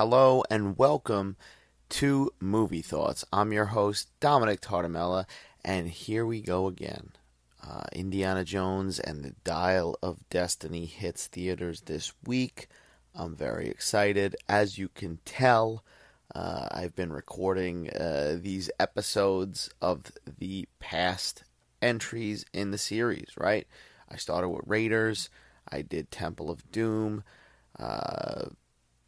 Hello and welcome to Movie Thoughts. I'm your host, Dominic Tartamella, and here we go again. Uh, Indiana Jones and the Dial of Destiny hits theaters this week. I'm very excited. As you can tell, uh, I've been recording uh, these episodes of the past entries in the series, right? I started with Raiders, I did Temple of Doom, uh,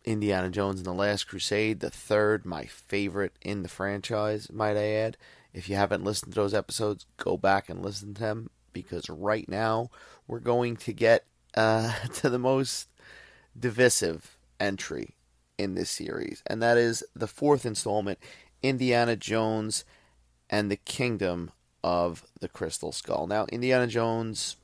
Indiana Jones and the Last Crusade, the third, my favorite in the franchise, might I add. If you haven't listened to those episodes, go back and listen to them because right now we're going to get uh, to the most divisive entry in this series, and that is the fourth installment Indiana Jones and the Kingdom of the Crystal Skull. Now, Indiana Jones,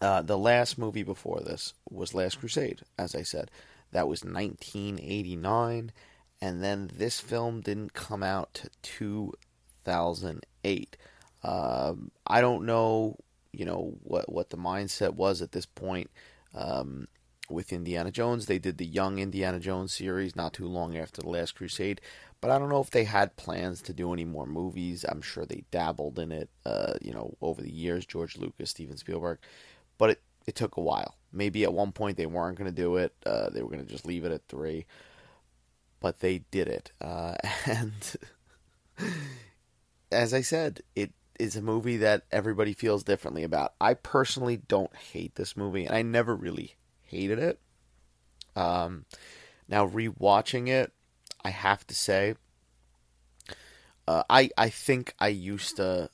uh, the last movie before this was Last Crusade, as I said. That was 1989, and then this film didn't come out to 2008. Um, I don't know, you know, what what the mindset was at this point um, with Indiana Jones. They did the Young Indiana Jones series not too long after the Last Crusade, but I don't know if they had plans to do any more movies. I'm sure they dabbled in it, uh, you know, over the years. George Lucas, Steven Spielberg, but it it took a while. Maybe at one point they weren't going to do it. Uh, they were going to just leave it at three, but they did it. Uh, and as I said, it is a movie that everybody feels differently about. I personally don't hate this movie, and I never really hated it. Um, now rewatching it, I have to say, uh, I I think I used to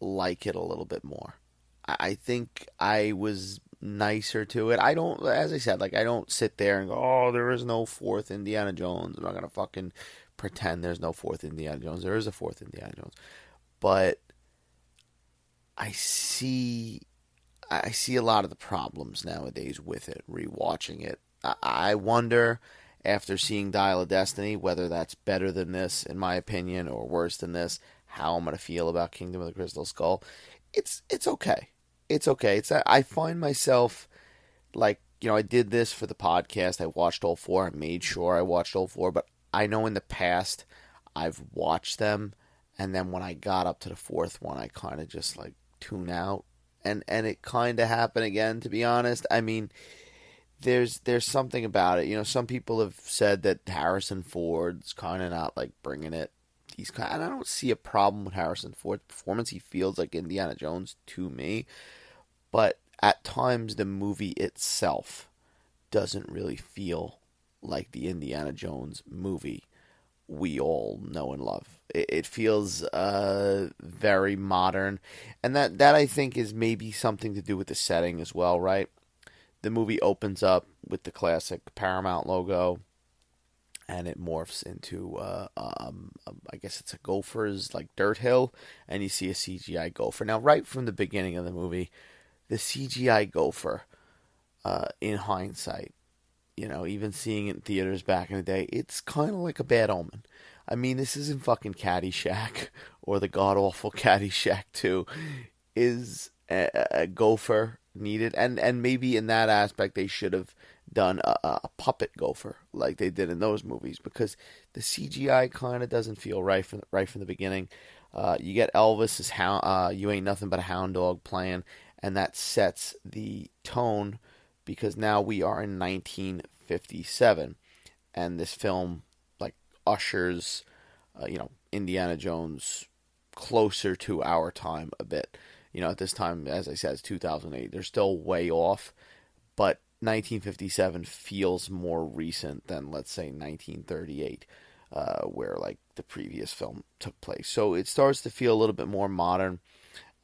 like it a little bit more. I, I think I was nicer to it. I don't, as I said, like I don't sit there and go, "Oh, there is no fourth Indiana Jones." I'm not gonna fucking pretend there's no fourth Indiana Jones. There is a fourth Indiana Jones, but I see, I see a lot of the problems nowadays with it. Rewatching it, I, wonder after seeing Dial of Destiny whether that's better than this, in my opinion, or worse than this. How I'm gonna feel about Kingdom of the Crystal Skull. It's it's okay it's okay. It's I find myself like you know I did this for the podcast. I watched all four. I made sure I watched all four. But I know in the past I've watched them, and then when I got up to the fourth one, I kind of just like tune out. And and it kind of happened again. To be honest, I mean, there's there's something about it. You know, some people have said that Harrison Ford's kind of not like bringing it. He's kind, and I don't see a problem with Harrison Ford's performance. He feels like Indiana Jones to me but at times the movie itself doesn't really feel like the Indiana Jones movie we all know and love. It, it feels uh, very modern, and that that I think is maybe something to do with the setting as well, right? The movie opens up with the classic Paramount logo, and it morphs into uh, um, um I guess it's a gopher's like dirt hill, and you see a CGI gopher. Now, right from the beginning of the movie, the CGI gopher, uh, in hindsight, you know, even seeing it in theaters back in the day, it's kind of like a bad omen. I mean, this isn't fucking Caddyshack or the god awful Caddyshack 2. Is a, a, gopher needed? And and maybe in that aspect they should have done a, a puppet gopher like they did in those movies because the CGI kind of doesn't feel right from right from the beginning. Uh, you get Elvis as hound, uh, you ain't nothing but a hound dog playing, and that sets the tone because now we are in 1957 and this film like ushers uh, you know Indiana Jones closer to our time a bit you know at this time as I said it's 2008 they're still way off but 1957 feels more recent than let's say 1938 uh, where like the previous film took place so it starts to feel a little bit more modern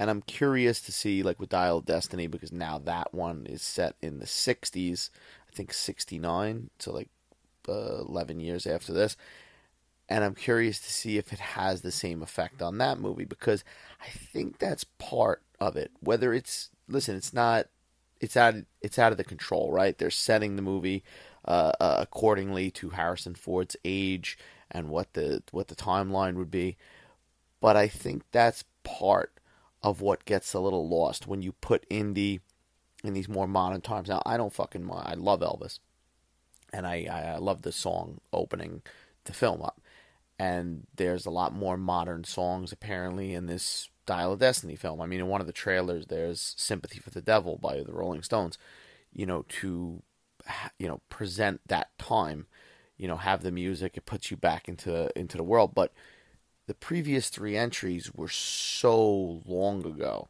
and I'm curious to see, like with Dial of Destiny, because now that one is set in the 60s, I think 69, so like uh, 11 years after this. And I'm curious to see if it has the same effect on that movie, because I think that's part of it. Whether it's, listen, it's not, it's out, it's out of the control, right? They're setting the movie uh, uh, accordingly to Harrison Ford's age and what the what the timeline would be. But I think that's part of what gets a little lost when you put indie in these more modern times. Now, I don't fucking mind. I love Elvis. and I, I love the song opening the film up. And there's a lot more modern songs apparently in this Dial of Destiny film. I mean, in one of the trailers, there's "Sympathy for the Devil" by the Rolling Stones. You know, to you know present that time, you know, have the music, it puts you back into into the world. But the previous three entries were so long ago,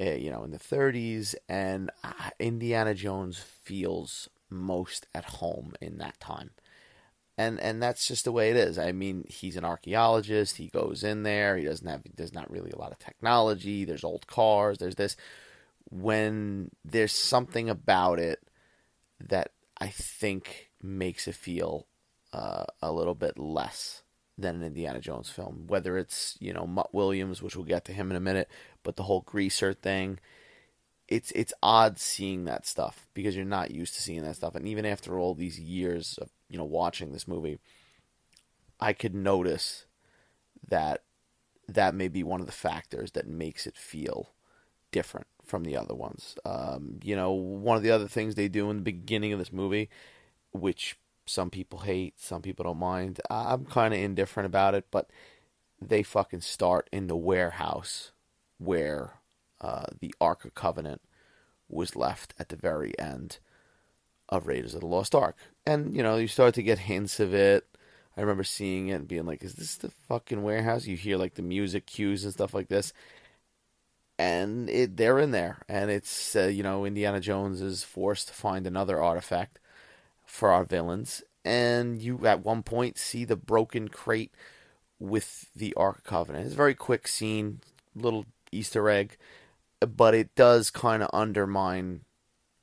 uh, you know, in the 30s, and uh, Indiana Jones feels most at home in that time. And and that's just the way it is. I mean, he's an archaeologist. He goes in there. He doesn't have. There's not really a lot of technology. There's old cars. There's this. When there's something about it that I think makes it feel uh, a little bit less than an Indiana Jones film. Whether it's you know Mutt Williams, which we'll get to him in a minute, but the whole greaser thing, it's it's odd seeing that stuff because you're not used to seeing that stuff. And even after all these years of you know watching this movie, I could notice that that may be one of the factors that makes it feel different from the other ones. Um, you know, one of the other things they do in the beginning of this movie, which some people hate, some people don't mind. I'm kind of indifferent about it, but they fucking start in the warehouse where uh, the Ark of Covenant was left at the very end of Raiders of the Lost Ark. And, you know, you start to get hints of it. I remember seeing it and being like, is this the fucking warehouse? You hear like the music cues and stuff like this. And it, they're in there. And it's, uh, you know, Indiana Jones is forced to find another artifact for our villains. And you, at one point, see the broken crate with the Ark Covenant. It's a very quick scene, little Easter egg, but it does kind of undermine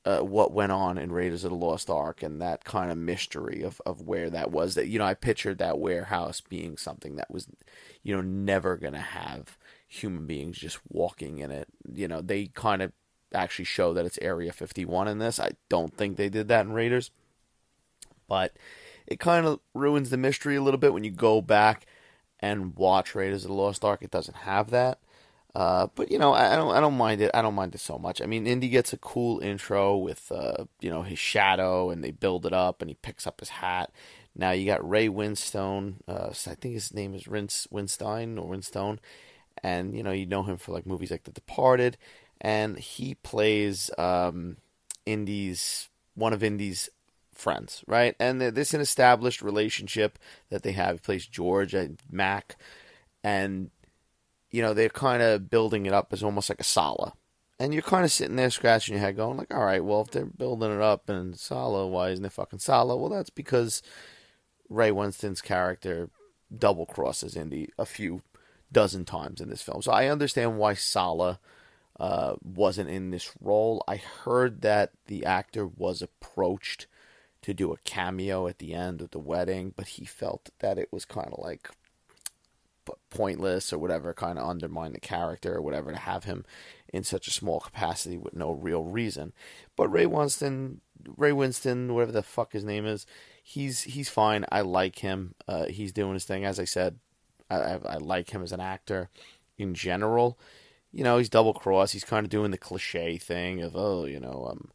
uh, what went on in Raiders of the Lost Ark and that kind of mystery of, of where that was. That you know, I pictured that warehouse being something that was, you know, never gonna have human beings just walking in it. You know, they kind of actually show that it's Area 51 in this. I don't think they did that in Raiders, but it kind of ruins the mystery a little bit when you go back and watch Raiders of the Lost Ark. It doesn't have that. Uh, but you know, I, don't, I don't mind it. I don't mind it so much. I mean, Indy gets a cool intro with, uh, you know, his shadow, and they build it up, and he picks up his hat. Now you got Ray Winstone. Uh, I think his name is Rince Winstein or Winstone, and you know, you know him for like movies like The Departed, and he plays um, Indy's one of Indy's friends, right? And this is an established relationship that they have. He plays George and Mac, and you know, they're kind of building it up as almost like a Sallah. And you're kind of sitting there scratching your head going like, all right, well, if they're building it up in Sallah, why isn't it fucking Sallah? Well, that's because Ray Winstone's character double crosses Indy a few dozen times in this film. So I understand why Sallah uh, wasn't in this role. I heard that the actor was approached to do a cameo at the end of the wedding, but he felt that it was kind of like pointless or whatever, kind of undermine the character or whatever to have him in such a small capacity with no real reason. But Ray Winstone, Ray Winstone, whatever the fuck his name is, he's he's fine. I like him. Uh, he's doing his thing. As I said, I, I, like him as an actor in general. You know, he's double cross. He's kind of doing the cliche thing of oh, you know, I'm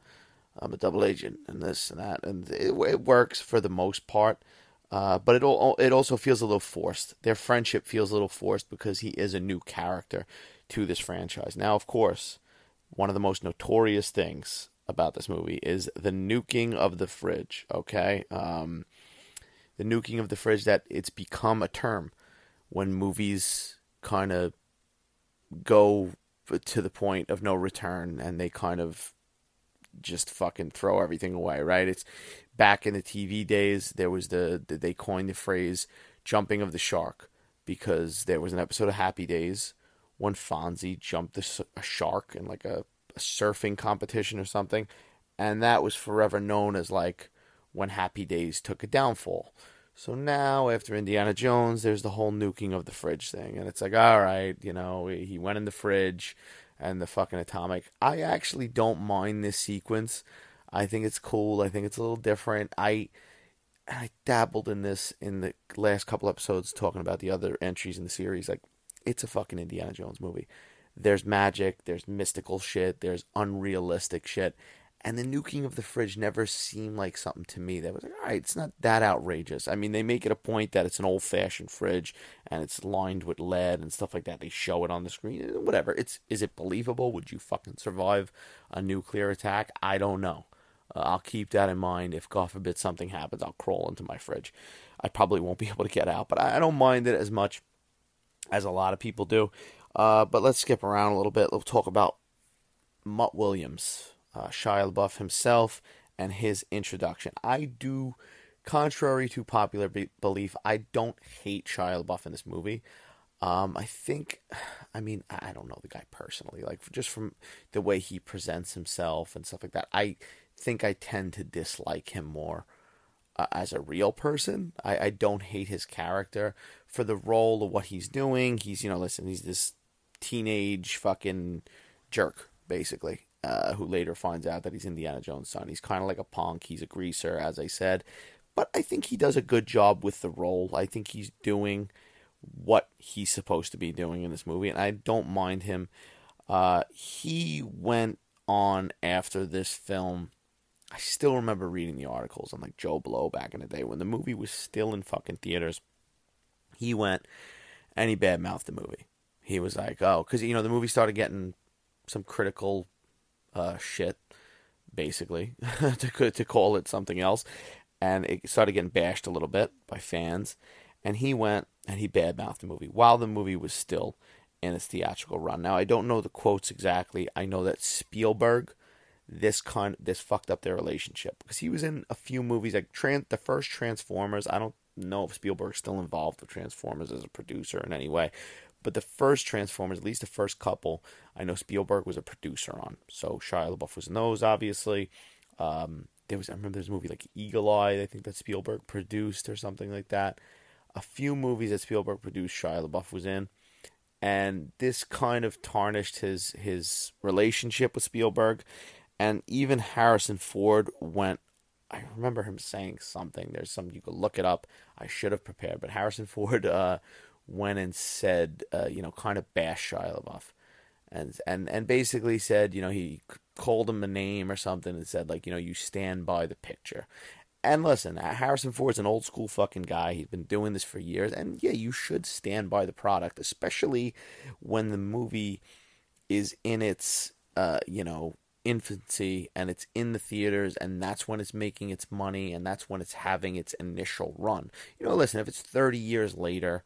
I'm a double agent and this and that, and it, it works for the most part. Uh, but it all, it also feels a little forced. Their friendship feels a little forced because he is a new character to this franchise. Now, of course, one of the most notorious things about this movie is the nuking of the fridge. Okay, um, the nuking of the fridge that it's become a term when movies kind of go to the point of no return and they kind of just fucking throw everything away, right? It's back in the TV days, there was the, the they coined the phrase "jumping of the shark" because there was an episode of Happy Days when Fonzie jumped a, shark in like a, a surfing competition or something, and that was forever known as like when Happy Days took a downfall. So now, after Indiana Jones, there's the whole nuking of the fridge thing, and it's like, all right, you know, he went in the fridge and the fucking atomic. I actually don't mind this sequence. I think it's cool. I think it's a little different. I I dabbled in this in the last couple episodes talking about the other entries in the series. Like it's a fucking Indiana Jones movie. There's magic, there's mystical shit, there's unrealistic shit. And the nuking of the fridge never seemed like something to me that was like, all right, it's not that outrageous. I mean, they make it a point that it's an old fashioned fridge and it's lined with lead and stuff like that. They show it on the screen. Whatever. It's is it believable? Would you fucking survive a nuclear attack? I don't know. Uh, I'll keep that in mind. If God forbid something happens, I'll crawl into my fridge. I probably won't be able to get out, but I, I don't mind it as much as a lot of people do. Uh, but let's skip around a little bit. We'll talk about Mutt Williams, uh, Shia LaBeouf himself, and his introduction. I do, contrary to popular be- belief, I don't hate Shia LaBeouf in this movie. Um, I think, I mean, I don't know the guy personally. Like just from the way he presents himself and stuff like that, I think I tend to dislike him more uh, as a real person. I, I don't hate his character for the role of what he's doing. He's, you know, listen, he's this teenage fucking jerk, basically, uh, who later finds out that he's Indiana Jones' son. He's kind of like a punk. He's a greaser, as I said. But I think he does a good job with the role. I think he's doing what he's supposed to be doing in this movie, and I don't mind him. Uh, he went on after this film. I still remember reading the articles on like JoBlo back in the day when the movie was still in fucking theaters. He went and he badmouthed the movie he was like, oh, because you know the movie started getting some critical uh, shit, basically, to to call it something else, and it started getting bashed a little bit by fans, and he went and he badmouthed the movie while the movie was still in its theatrical run. Now I don't know the quotes exactly. I know that Spielberg, this kind, this fucked up their relationship because he was in a few movies like Tran- the first Transformers. I don't know if Spielberg's still involved with Transformers as a producer in any way, but the first Transformers, at least the first couple, I know Spielberg was a producer on. So Shia LaBeouf was in those, obviously. Um, there was I remember there's a movie like Eagle Eye, I think that Spielberg produced or something like that. A few movies that Spielberg produced, Shia LaBeouf was in, and this kind of tarnished his his relationship with Spielberg. And even Harrison Ford went. I remember him saying something. There's some you could look it up. I should have prepared, but Harrison Ford uh, went and said, uh, you know, kind of bashed Shia LaBeouf, and and and basically said, you know, he called him a name or something and said like, you know, you stand by the picture. And listen, Harrison Ford's an old school fucking guy. He's been doing this for years, and yeah, you should stand by the product, especially when the movie is in its, uh, you know, infancy and it's in the theaters and that's when it's making its money and that's when it's having its initial run. You know, listen, if it's 30 years later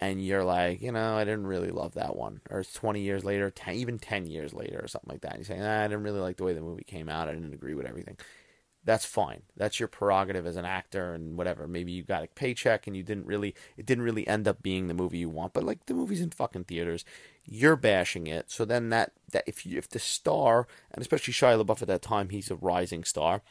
and you're like, you know, I didn't really love that one, or it's 20 years later, 10, even 10 years later, or something like that. And you say, nah, I didn't really like the way the movie came out. I didn't agree with everything. That's fine. That's your prerogative as an actor and whatever. Maybe you got a paycheck and you didn't really, it didn't really end up being the movie you want. But like the movie's in fucking theaters, you're bashing it. So then that that if you if the star and especially Shia LaBeouf at that time, he's a rising star.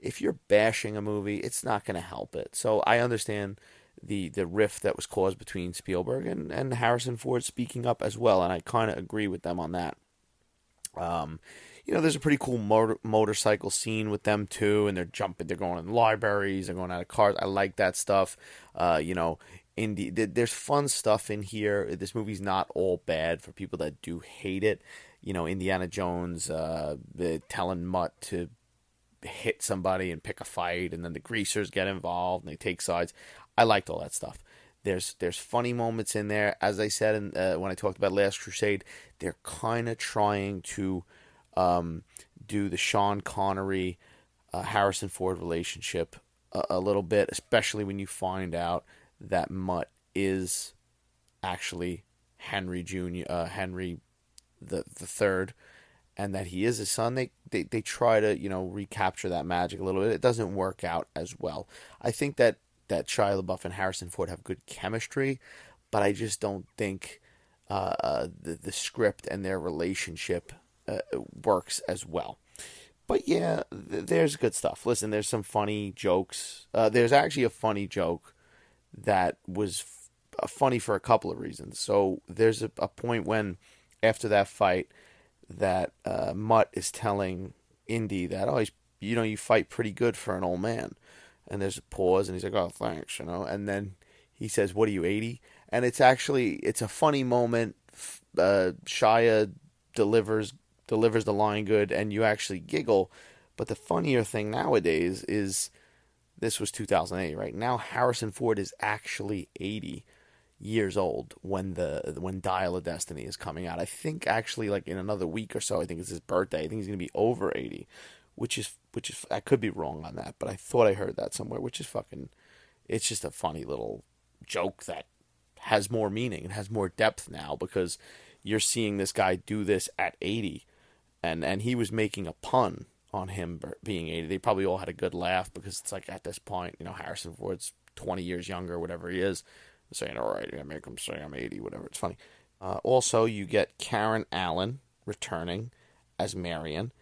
If you're bashing a movie, it's not going to help it. So I understand the the rift that was caused between Spielberg and, and Harrison Ford speaking up as well, and I kind of agree with them on that. Um, you know, there's a pretty cool motor, motorcycle scene with them too, and they're jumping, they're going in libraries, they're going out of cars. I like that stuff. Uh, you know, indie, there's fun stuff in here. This movie's not all bad for people that do hate it. You know, Indiana Jones, uh, telling Mutt to hit somebody and pick a fight, and then the greasers get involved and they take sides. I liked all that stuff. There's there's funny moments in there. As I said in, uh, when I talked about Last Crusade, they're kind of trying to um, do the Sean Connery, uh, Harrison Ford relationship a, a, little bit, especially when you find out that Mutt is actually Henry Jr. Uh, Henry the the third, and that he is his son. They, they they try to you know recapture that magic a little bit. It doesn't work out as well. I think that that Shia LaBeouf and Harrison Ford have good chemistry, but I just don't think uh, the the script and their relationship uh, works as well. But yeah, th- there's good stuff. Listen, there's some funny jokes. Uh, there's actually a funny joke that was f- uh, funny for a couple of reasons. So there's a, a point when after that fight that uh, Mutt is telling Indy that oh, you know, you fight pretty good for an old man and there's a pause and he's like oh thanks you know and then he says what are you 80 and it's actually it's a funny moment uh, shia delivers delivers the line good and you actually giggle But the funnier thing nowadays is this was 2008, right? Now Harrison Ford is actually 80 years old when the when Dial of Destiny is coming out. I think actually like in another week or so, I think it's his birthday. I think he's going to be over 80, which is which is I could be wrong on that, but I thought I heard that somewhere, which is fucking it's just a funny little joke that has more meaning and has more depth now because you're seeing this guy do this at 80 and and he was making a pun on him being 80. They probably all had a good laugh because it's like at this point, you know, Harrison Ford's 20 years younger, whatever he is, saying, all right, I make him say I'm 80, whatever. It's funny. Uh, also, you get Karen Allen returning as Marion,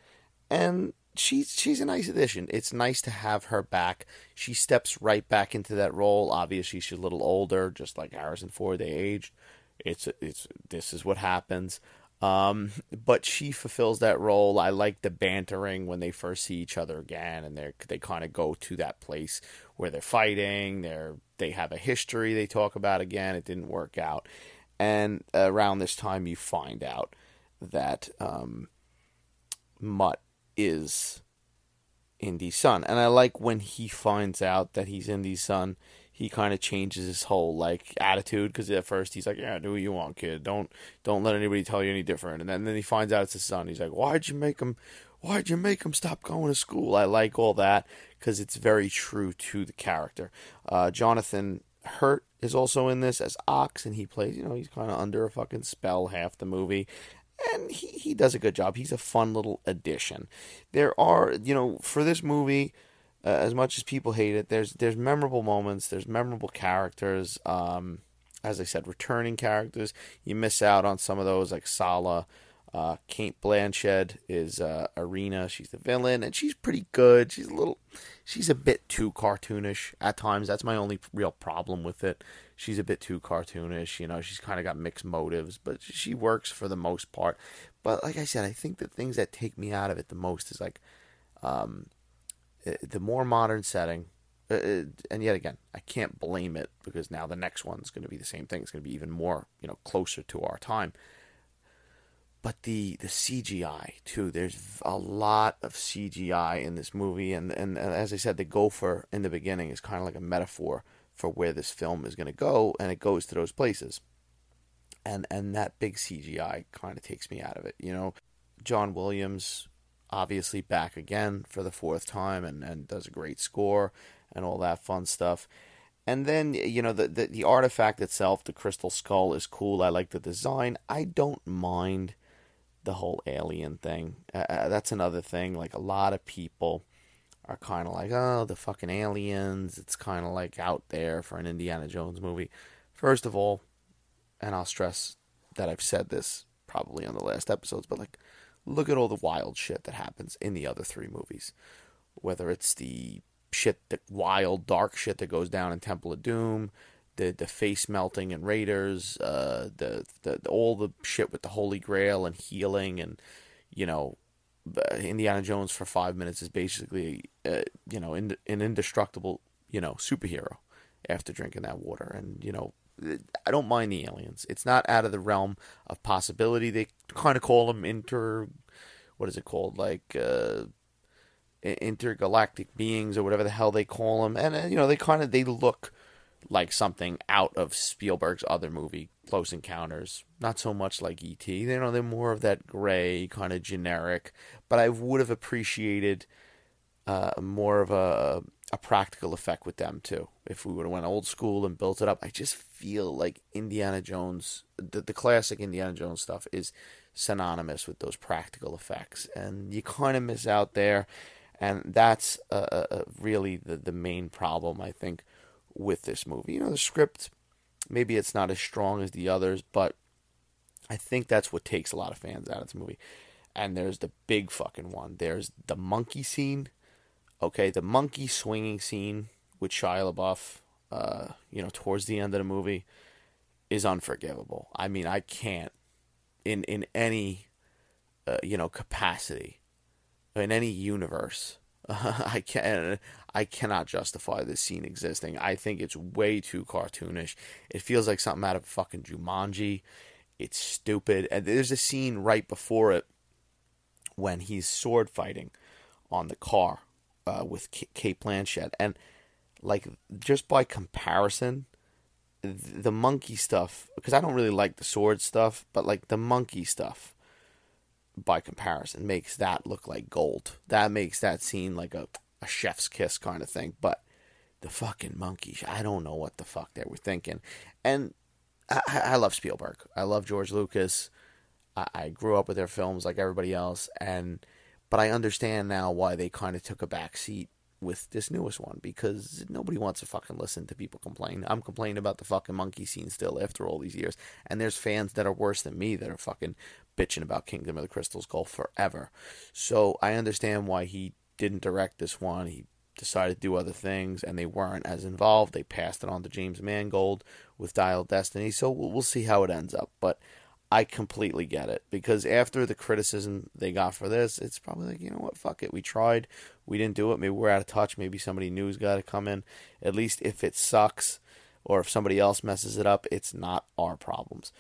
and she's she's a nice addition. It's nice to have her back. She steps right back into that role. Obviously, she's a little older, just like Harrison Ford. They aged. It's it's this is what happens. Um, but she fulfills that role. I like the bantering when they first see each other again, and they they kind of go to that place where they're fighting. They're they have a history they talk about again. It didn't work out, and around this time you find out that um, Mutt is Indy's son, and I like when he finds out that he's Indy's son he kind of changes his whole like attitude because at first he's like, "Yeah, do what you want, kid. Don't don't let anybody tell you any different." And then, and then he finds out it's his son. He's like, "Why'd you make him? Why'd you make him stop going to school?" I like all that because it's very true to the character. Uh, Jonathan Hurt is also in this as Ox, and he plays. You know, he's kind of under a fucking spell half the movie. And he, he does a good job. He's a fun little addition. There are, you know, for this movie, uh, as much as people hate it, there's there's memorable moments, there's memorable characters. Um, as I said, returning characters. You miss out on some of those, like Sallah. Uh, Cate Blanchett is uh, Irina. She's the villain, and she's pretty good. She's a little, she's a bit too cartoonish at times. That's my only real problem with it. She's a bit too cartoonish. You know, she's kind of got mixed motives, but she works for the most part. But like I said, I think the things that take me out of it the most is like, um, uh, the more modern setting, uh, and yet again, I can't blame it because now the next one's going to be the same thing. It's going to be even more, you know, closer to our time. But the the CGI too. There's a lot of CGI in this movie, and and, and as I said, the gopher in the beginning is kind of like a metaphor for where this film is going to go, and it goes to those places. And and that big CGI kind of takes me out of it. You know, John Williams obviously back again for the fourth time and, and does a great score and all that fun stuff. And then you know the, the, the artifact itself, the crystal skull, is cool. I like the design. I don't mind the whole alien thing. Uh, uh that's another thing. Like a lot of people are kind of like, oh, the fucking aliens. It's kind of like out there for an Indiana Jones movie. First of all, and I'll stress that I've said this probably on the last episodes, but like look at all the wild shit that happens in the other three movies. Whether it's the shit, the wild, dark shit that goes down in Temple of Doom, the the face melting and Raiders, uh, the, the, all the shit with the Holy Grail and healing, and you know, Indiana Jones for five minutes is basically, uh, you know, in, an indestructible, you know, superhero after drinking that water, and you know, I don't mind the aliens. It's not out of the realm of possibility. They kind of call them inter, what is it called? Like uh, intergalactic beings or whatever the hell they call them. And uh, you know, they kind of they look like something out of Spielberg's other movie, Close Encounters. Not so much like E.T. You know, they're more of that gray kind of generic. But I would have appreciated uh, more of a a practical effect with them too. If we would have went old school and built it up, I just feel like Indiana Jones, the, the classic Indiana Jones stuff, is synonymous with those practical effects, and you kind of miss out there, and that's uh, uh, really the the main problem I think with this movie. You know, the script, maybe it's not as strong as the others, but I think that's what takes a lot of fans out of this movie. And there's the big fucking one. There's the monkey scene Okay, the monkey swinging scene with Shia LaBeouf, uh, you know, towards the end of the movie, is unforgivable. I mean, I can't, in in any, uh, you know, capacity, in any universe, I can I cannot justify this scene existing. I think it's way too cartoonish. It feels like something out of fucking Jumanji. It's stupid. And there's a scene right before it when he's sword fighting on the car uh, with K- Cate Blanchett, and like just by comparison, the monkey stuff because I don't really like the sword stuff, but like the monkey stuff by comparison makes that look like gold. That makes that scene like a, a chef's kiss kind of thing. But the fucking monkeys, I don't know what the fuck they were thinking. And I, I love Spielberg. I love George Lucas. I, I grew up with their films like everybody else, and but I understand now why they kind of took a back seat with this newest one because nobody wants to fucking listen to people complain. I'm complaining about the fucking monkey scene still after all these years, and there's fans that are worse than me that are fucking bitching about Kingdom of the Crystal Skull forever. So I understand why he didn't direct this one. He decided to do other things, and they weren't as involved. They passed it on to James Mangold with Dial Destiny. So we'll see how it ends up, but. I completely get it because after the criticism they got for this, it's probably like, you know what, fuck it. We tried, we didn't do it. Maybe we're out of touch. Maybe somebody new's got to come in. At least if it sucks or if somebody else messes it up, it's not our problems.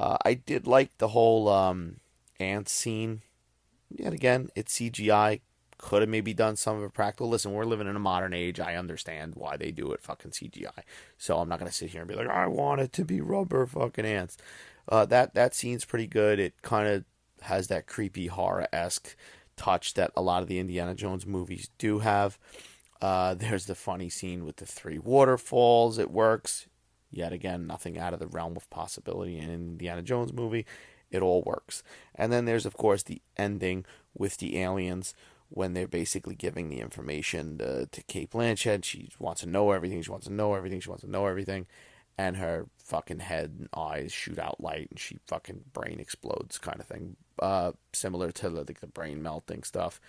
Uh, I did like the whole um, ant scene. Yet again, it's CGI. Could have maybe done some of it practical. Listen, we're living in a modern age. I understand why they do it fucking CGI. So I'm not gonna sit here and be like, I want it to be rubber fucking ants. Uh, that that scene's pretty good. It kind of has that creepy horror esque touch that a lot of the Indiana Jones movies do have. Uh, there's the funny scene with the three waterfalls. It works. Yet again, nothing out of the realm of possibility in an Indiana Jones movie. It all works. And then there's, of course, the ending with the aliens when they're basically giving the information to, to Cate Blanchett. She wants to know everything. She wants to know everything. She wants to know everything and her fucking head and eyes shoot out light and she fucking brain explodes kind of thing uh, similar to the, like the brain melting stuff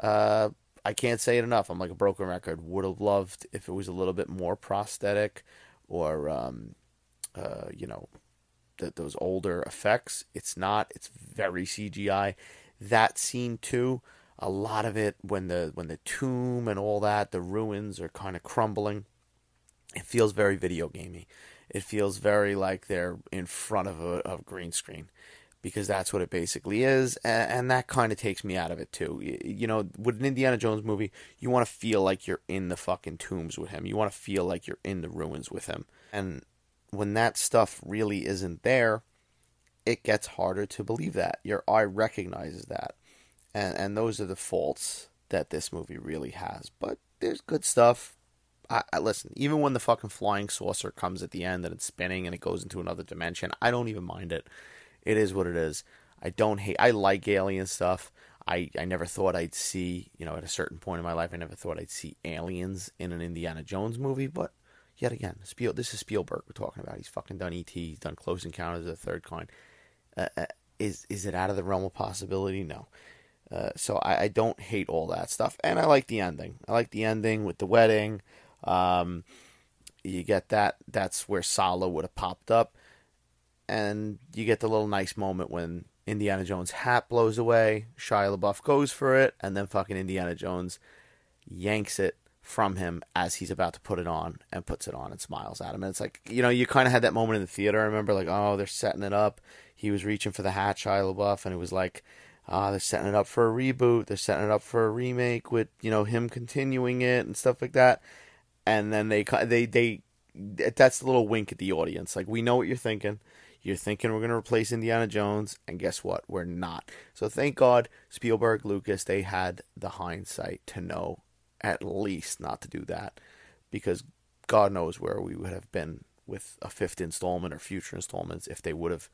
uh, i can't say it enough i'm like a broken record would have loved if it was a little bit more prosthetic or um, uh, you know those older effects it's not it's very cgi that scene too a lot of it when the when the tomb and all that the ruins are kind of crumbling it feels very video gamey. It feels very like they're in front of a, a green screen because that's what it basically is, and, and that kind of takes me out of it too. You, you, know, with an Indiana Jones movie, you want to feel like you're in the fucking tombs with him. You want to feel like you're in the ruins with him, and when that stuff really isn't there, it gets harder to believe that. Your eye recognizes that, and and those are the faults that this movie really has. But there's good stuff. I, I, listen, even when the fucking flying saucer comes at the end and it's spinning and it goes into another dimension, I don't even mind it. It is what it is. I don't hate. I like alien stuff. I, I never thought I'd see, you know, at a certain point in my life, I never thought I'd see aliens in an Indiana Jones movie. But yet again, Spiel, this is Spielberg we're talking about. He's fucking done E.T. He's done Close Encounters of the Third Kind. Uh, uh, is is it out of the realm of possibility? No. Uh, so I, I don't hate all that stuff, and I like the ending. I like the ending with the wedding. Um, you get that. That's where Sallah would have popped up, and you get the little nice moment when Indiana Jones' hat blows away. Shia LaBeouf goes for it, and then fucking Indiana Jones yanks it from him as he's about to put it on and puts it on and smiles at him. And it's like, you know, you kind of had that moment in the theater. I remember, like, oh, they're setting it up. He was reaching for the hat, Shia LaBeouf, and it was like, ah, oh, they're setting it up for a reboot. They're setting it up for a remake with, you know, him continuing it and stuff like that and then they they they that's a little wink at the audience. Like we know what you're thinking. You're thinking we're going to replace Indiana Jones, and guess what? We're not. So thank God Spielberg, Lucas, they had the hindsight to know at least not to do that, because God knows where we would have been with a fifth installment or future installments if they would have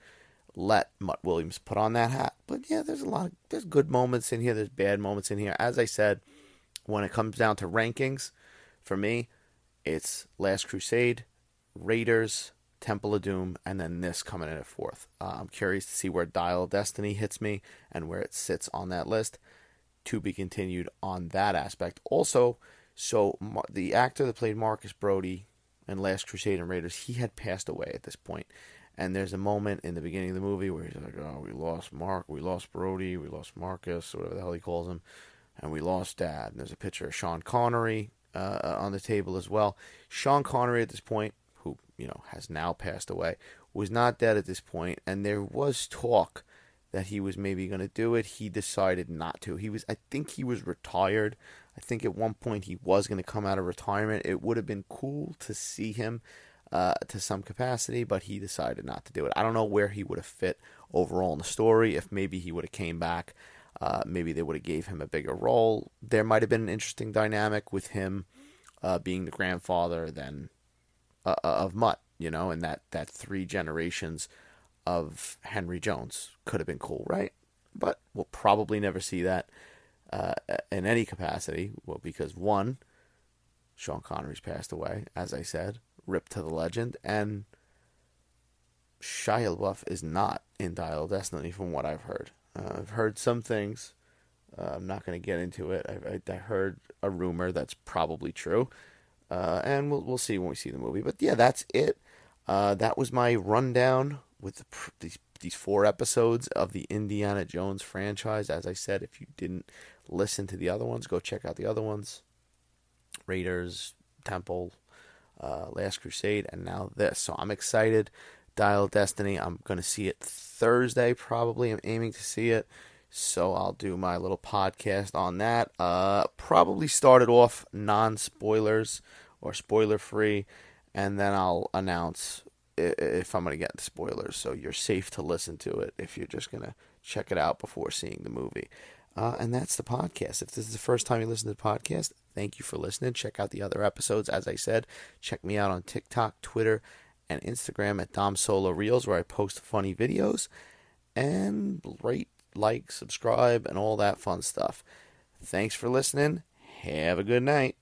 let Mutt Williams put on that hat. But yeah, there's a lot of there's good moments in here. There's bad moments in here. As I said, when it comes down to rankings, for me, it's Last Crusade, Raiders, Temple of Doom, and then this coming in at fourth. Uh, I'm curious to see where Dial Destiny hits me and where it sits on that list. To be continued on that aspect. Also, so the actor that played Marcus Brody in Last Crusade and Raiders, he had passed away at this point. And there's a moment in the beginning of the movie where he's like, "Oh, we lost Mark, we lost Brody, we lost Marcus, whatever the hell he calls him, and we lost Dad." And there's a picture of Sean Connery uh, on the table as well. Sean Connery at this point, who you know has now passed away, was not dead at this point, and there was talk that he was maybe going to do it. He decided not to. He was, I think, he was retired. I think at one point he was going to come out of retirement. It would have been cool to see him uh, to some capacity, but he decided not to do it. I don't know where he would have fit overall in the story. If maybe he would have came back, uh, maybe they would have gave him a bigger role. There might have been an interesting dynamic with him uh, being the grandfather then uh, uh, of Mutt, you know, and that that three generations of Henry Jones could have been cool, right? But we'll probably never see that uh, in any capacity. Well, because one, Sean Connery's passed away, as I said, ripped to the legend, and Shia LaBeouf is not in Dial Destiny, from what I've heard. Uh, I've heard some things. Uh, I'm not going to get into it. I, I, I, heard a rumor that's probably true, uh, and we'll we'll see when we see the movie. But yeah, that's it. Uh, that was my rundown with the, these these four episodes of the Indiana Jones franchise. As I said, if you didn't listen to the other ones, go check out the other ones. Raiders, Temple, uh, Last Crusade, and now this. So I'm excited. Dial Destiny. I'm going to see it Thursday, probably. I'm aiming to see it. So I'll do my little podcast on that. Uh, probably started off non spoilers or spoiler free, and then I'll announce if I'm going to get spoilers. So you're safe to listen to it if you're just going to check it out before seeing the movie. Uh, and that's the podcast. If this is the first time you listen to the podcast, thank you for listening. Check out the other episodes. As I said, check me out on TikTok, Twitter, and Instagram at Dom Solo Reels, where I post funny videos. And rate, like, subscribe, and all that fun stuff. Thanks for listening. Have a good night.